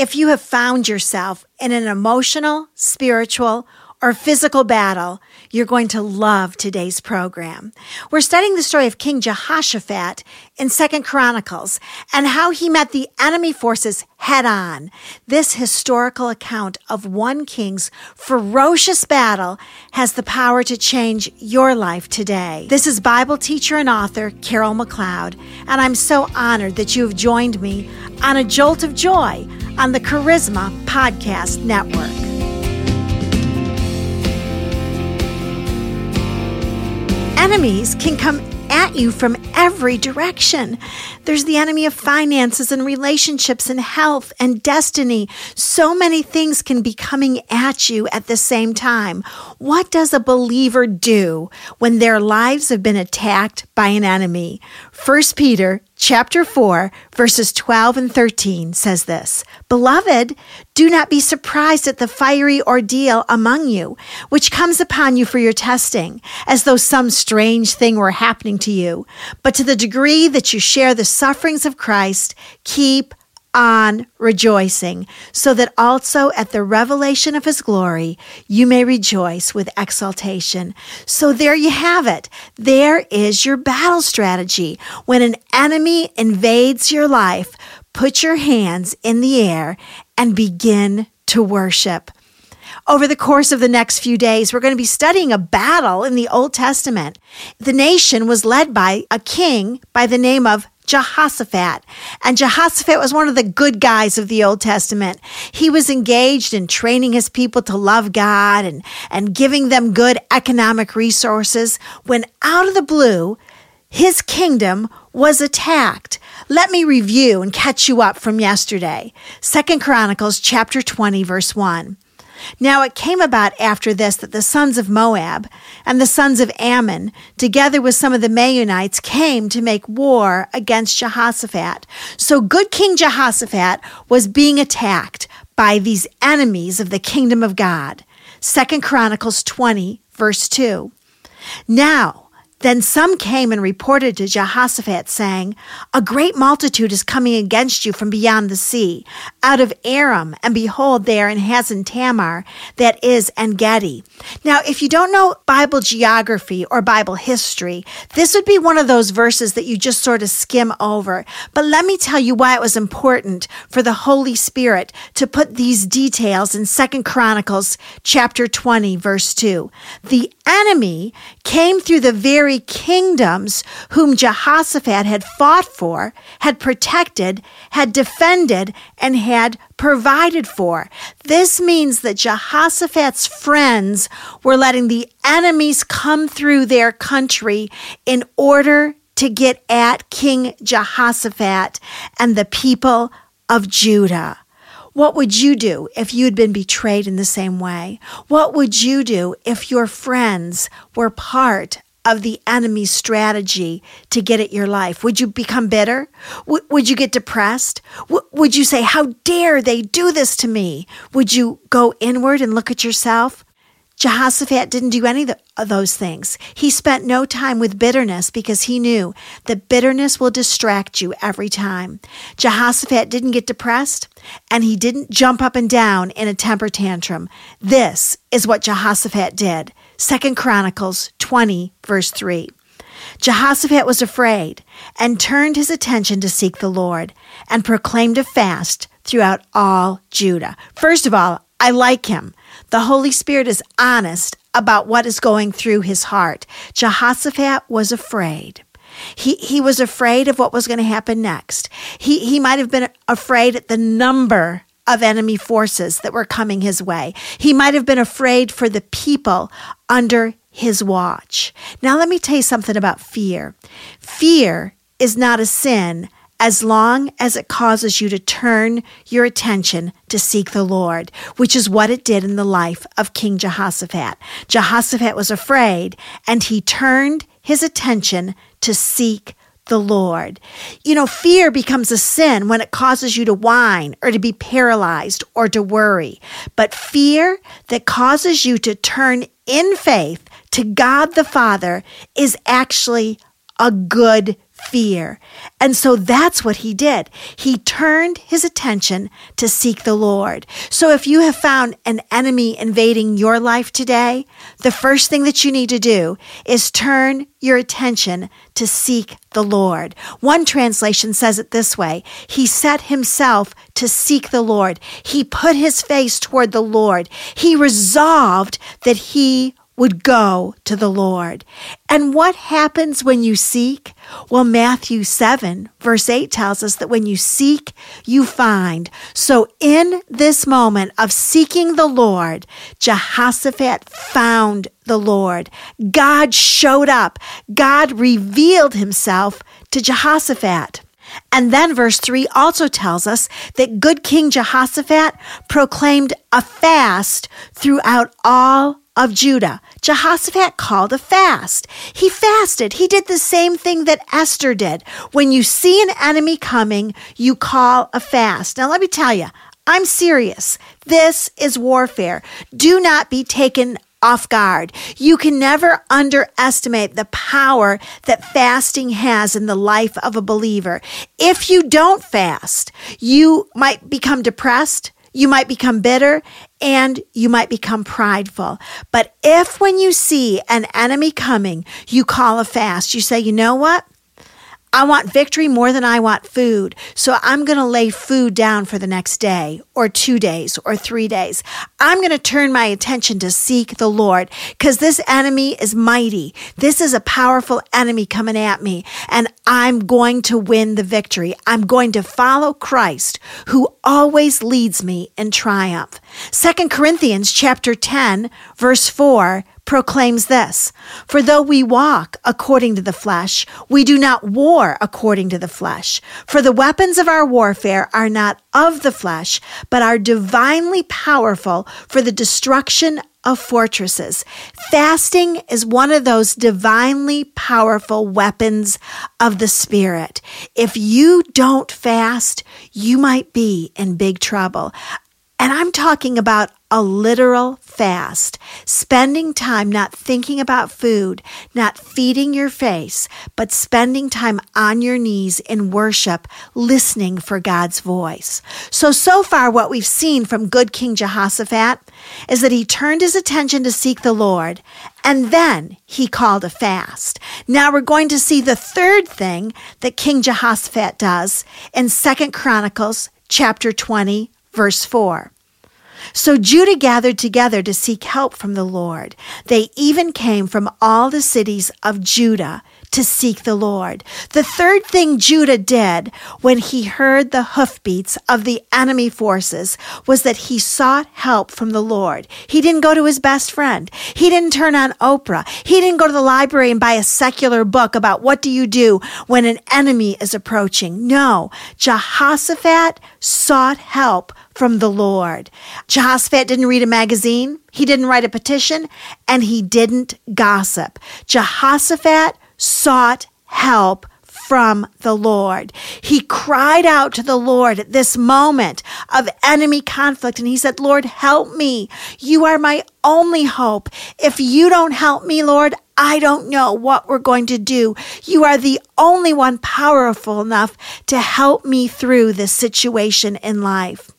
If you have found yourself in an emotional, spiritual, or physical battle, you're going to love today's program. We're studying the story of King Jehoshaphat in Second Chronicles and how he met the enemy forces head on. This historical account of one king's ferocious battle has the power to change your life today. This is Bible teacher and author Carol McLeod, and I'm so honored that you have joined me on a jolt of joy on the Charisma Podcast Network. enemies can come at you from every direction. There's the enemy of finances and relationships and health and destiny. So many things can be coming at you at the same time. What does a believer do when their lives have been attacked by an enemy? 1 Peter chapter 4 verses 12 and 13 says this, Beloved, do not be surprised at the fiery ordeal among you, which comes upon you for your testing, as though some strange thing were happening to you. But to the degree that you share the sufferings of Christ, keep on rejoicing, so that also at the revelation of his glory you may rejoice with exultation. So there you have it. There is your battle strategy. When an enemy invades your life, put your hands in the air and begin to worship. Over the course of the next few days, we're going to be studying a battle in the Old Testament. The nation was led by a king by the name of Jehoshaphat. And Jehoshaphat was one of the good guys of the Old Testament. He was engaged in training his people to love God and, and giving them good economic resources when out of the blue, his kingdom was attacked. Let me review and catch you up from yesterday. Second Chronicles chapter 20 verse 1. Now it came about after this that the sons of Moab and the sons of Ammon, together with some of the Meunites, came to make war against Jehoshaphat. So good King Jehoshaphat was being attacked by these enemies of the kingdom of God. Second Chronicles 20, verse 2. Now, then some came and reported to Jehoshaphat, saying, A great multitude is coming against you from beyond the sea, out of Aram, and behold, they are in Hazan Tamar, that is En Gedi. Now, if you don't know Bible geography or Bible history, this would be one of those verses that you just sort of skim over. But let me tell you why it was important for the Holy Spirit to put these details in Second Chronicles chapter 20, verse 2. The enemy came through the very kingdoms whom Jehoshaphat had fought for, had protected, had defended, and had provided for. This means that Jehoshaphat's friends were letting the enemies come through their country in order to get at King Jehoshaphat and the people of Judah. What would you do if you had been betrayed in the same way? What would you do if your friends were part of the enemy's strategy to get at your life? Would you become bitter? W- would you get depressed? W- would you say, How dare they do this to me? Would you go inward and look at yourself? Jehoshaphat didn't do any of those things. He spent no time with bitterness because he knew that bitterness will distract you every time. Jehoshaphat didn't get depressed and he didn't jump up and down in a temper tantrum. This is what Jehoshaphat did. Second Chronicles 20, verse 3. Jehoshaphat was afraid and turned his attention to seek the Lord and proclaimed a fast throughout all Judah. First of all, I like him. The Holy Spirit is honest about what is going through his heart. Jehoshaphat was afraid. He, he was afraid of what was going to happen next. He, he might have been afraid at the number of enemy forces that were coming his way. He might have been afraid for the people under his watch. Now, let me tell you something about fear. Fear is not a sin as long as it causes you to turn your attention to seek the Lord, which is what it did in the life of King Jehoshaphat. Jehoshaphat was afraid and he turned his attention to seek the Lord. You know, fear becomes a sin when it causes you to whine or to be paralyzed or to worry. But fear that causes you to turn in faith to God the Father is actually a good fear. And so that's what he did. He turned his attention to seek the Lord. So if you have found an enemy invading your life today, the first thing that you need to do is turn your attention to seek the Lord. One translation says it this way He set himself to seek the Lord. He put his face toward the Lord. He resolved that he would go to the Lord. And what happens when you seek? Well, Matthew 7, verse 8 tells us that when you seek, you find. So, in this moment of seeking the Lord, Jehoshaphat found the Lord. God showed up. God revealed himself to Jehoshaphat. And then verse 3 also tells us that good King Jehoshaphat proclaimed a fast throughout all of Judah. Jehoshaphat called a fast. He fasted. He did the same thing that Esther did. When you see an enemy coming, you call a fast. Now, let me tell you, I'm serious. This is warfare. Do not be taken off guard. You can never underestimate the power that fasting has in the life of a believer. If you don't fast, you might become depressed. You might become bitter and you might become prideful. But if when you see an enemy coming, you call a fast, you say, you know what? I want victory more than I want food. So I'm going to lay food down for the next day or two days or three days. I'm going to turn my attention to seek the Lord because this enemy is mighty. This is a powerful enemy coming at me and I'm going to win the victory. I'm going to follow Christ who always leads me in triumph. Second Corinthians chapter 10 verse 4 proclaims this For though we walk according to the flesh, we do not war according to the flesh. For the weapons of our warfare are not of the flesh, but are divinely powerful for the destruction of fortresses. Fasting is one of those divinely powerful weapons of the Spirit. If you don't fast, you might be in big trouble. And I'm talking about a literal fast, spending time not thinking about food, not feeding your face, but spending time on your knees in worship, listening for God's voice. So, so far, what we've seen from good King Jehoshaphat is that he turned his attention to seek the Lord and then he called a fast. Now we're going to see the third thing that King Jehoshaphat does in Second Chronicles chapter 20 verse 4. So Judah gathered together to seek help from the Lord. They even came from all the cities of Judah to seek the Lord. The third thing Judah did when he heard the hoofbeats of the enemy forces was that he sought help from the Lord. He didn't go to his best friend. He didn't turn on Oprah. He didn't go to the library and buy a secular book about what do you do when an enemy is approaching. No, Jehoshaphat sought help from the Lord. Jehoshaphat didn't read a magazine. He didn't write a petition and he didn't gossip. Jehoshaphat sought help from the Lord. He cried out to the Lord at this moment of enemy conflict and he said, Lord, help me. You are my only hope. If you don't help me, Lord, I don't know what we're going to do. You are the only one powerful enough to help me through this situation in life.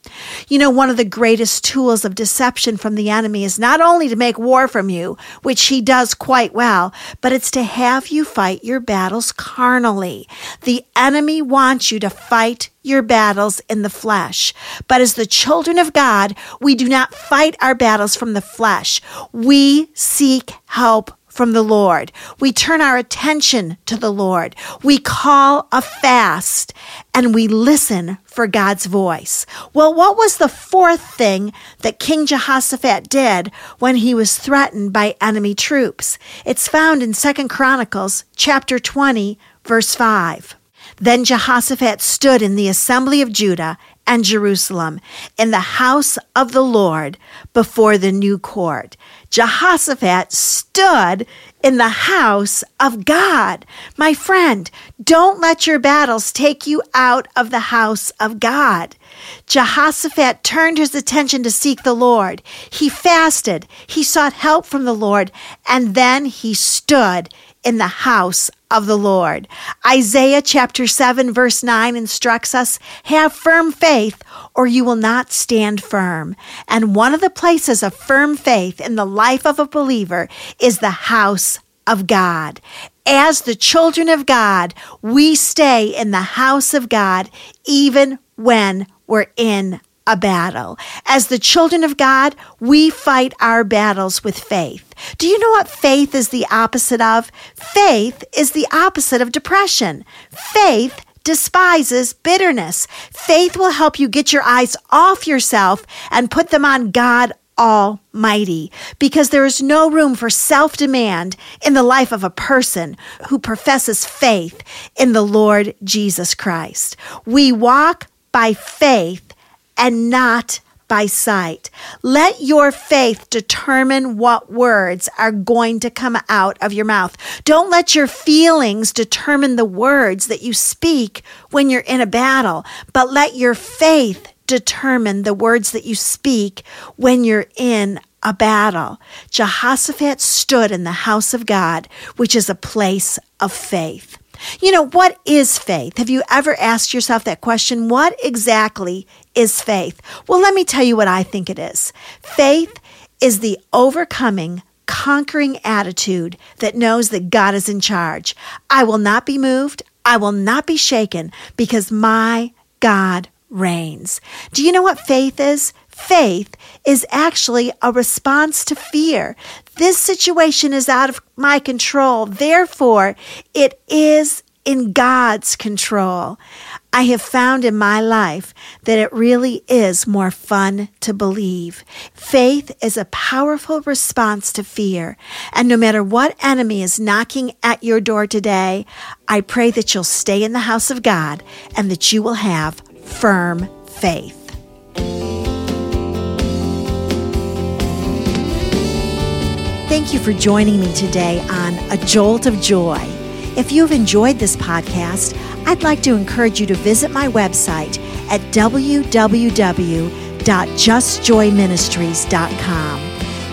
You know, one of the greatest tools of deception from the enemy is not only to make war from you, which he does quite well, but it's to have you fight your battles carnally. The enemy wants you to fight your battles in the flesh. But as the children of God, we do not fight our battles from the flesh. We seek help from the Lord. We turn our attention to the Lord. We call a fast and we listen for God's voice. Well, what was the fourth thing that King Jehoshaphat did when he was threatened by enemy troops? It's found in Second Chronicles chapter 20 verse 5. Then Jehoshaphat stood in the assembly of Judah and Jerusalem in the house of the Lord before the new court. Jehoshaphat stood in the house of God. My friend, don't let your battles take you out of the house of God. Jehoshaphat turned his attention to seek the Lord. He fasted, he sought help from the Lord, and then he stood in the house of the Lord. Isaiah chapter 7 verse 9 instructs us, have firm faith or you will not stand firm. And one of the places of firm faith in the life of a believer is the house of God. As the children of God, we stay in the house of God even when we're in a battle. As the children of God, we fight our battles with faith. Do you know what faith is the opposite of? Faith is the opposite of depression. Faith despises bitterness. Faith will help you get your eyes off yourself and put them on God Almighty, because there is no room for self demand in the life of a person who professes faith in the Lord Jesus Christ. We walk by faith and not by sight. Let your faith determine what words are going to come out of your mouth. Don't let your feelings determine the words that you speak when you're in a battle, but let your faith determine the words that you speak when you're in a battle. Jehoshaphat stood in the house of God, which is a place of faith. You know, what is faith? Have you ever asked yourself that question? What exactly is faith? Well, let me tell you what I think it is. Faith is the overcoming, conquering attitude that knows that God is in charge. I will not be moved. I will not be shaken because my God reigns. Do you know what faith is? Faith is actually a response to fear. This situation is out of my control. Therefore, it is in God's control. I have found in my life that it really is more fun to believe. Faith is a powerful response to fear. And no matter what enemy is knocking at your door today, I pray that you'll stay in the house of God and that you will have firm faith. Thank you for joining me today on A Jolt of Joy. If you've enjoyed this podcast, I'd like to encourage you to visit my website at www.justjoyministries.com.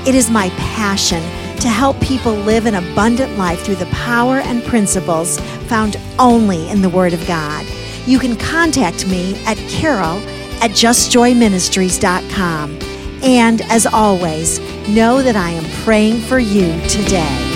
It is my passion to help people live an abundant life through the power and principles found only in the Word of God you can contact me at carol at justjoyministries.com. And as always, know that I am praying for you today.